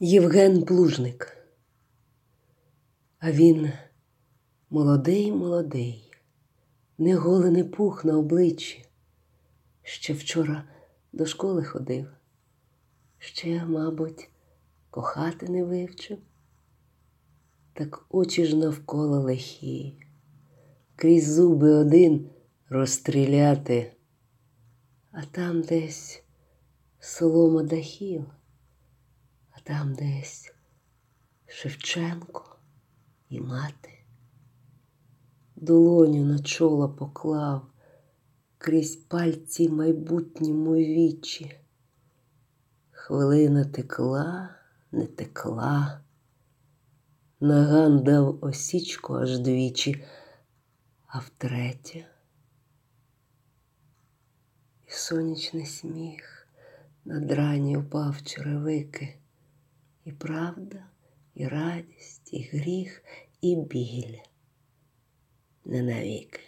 Євген Плужник. А він молодий, молодий, неголений пух на обличчі. Ще вчора до школи ходив, ще, мабуть, кохати не вивчив, так очі ж навколо лихі, крізь зуби один розстріляти, а там десь солома дахів. Там десь Шевченко і мати. Долоню на чоло поклав крізь пальці майбутньому вічі. Хвилина текла, не текла, наган дав осічку аж двічі, а втретє і сонячний сміх на драні упав черевики. І правда, і радість, і гріх, і біль не навіки.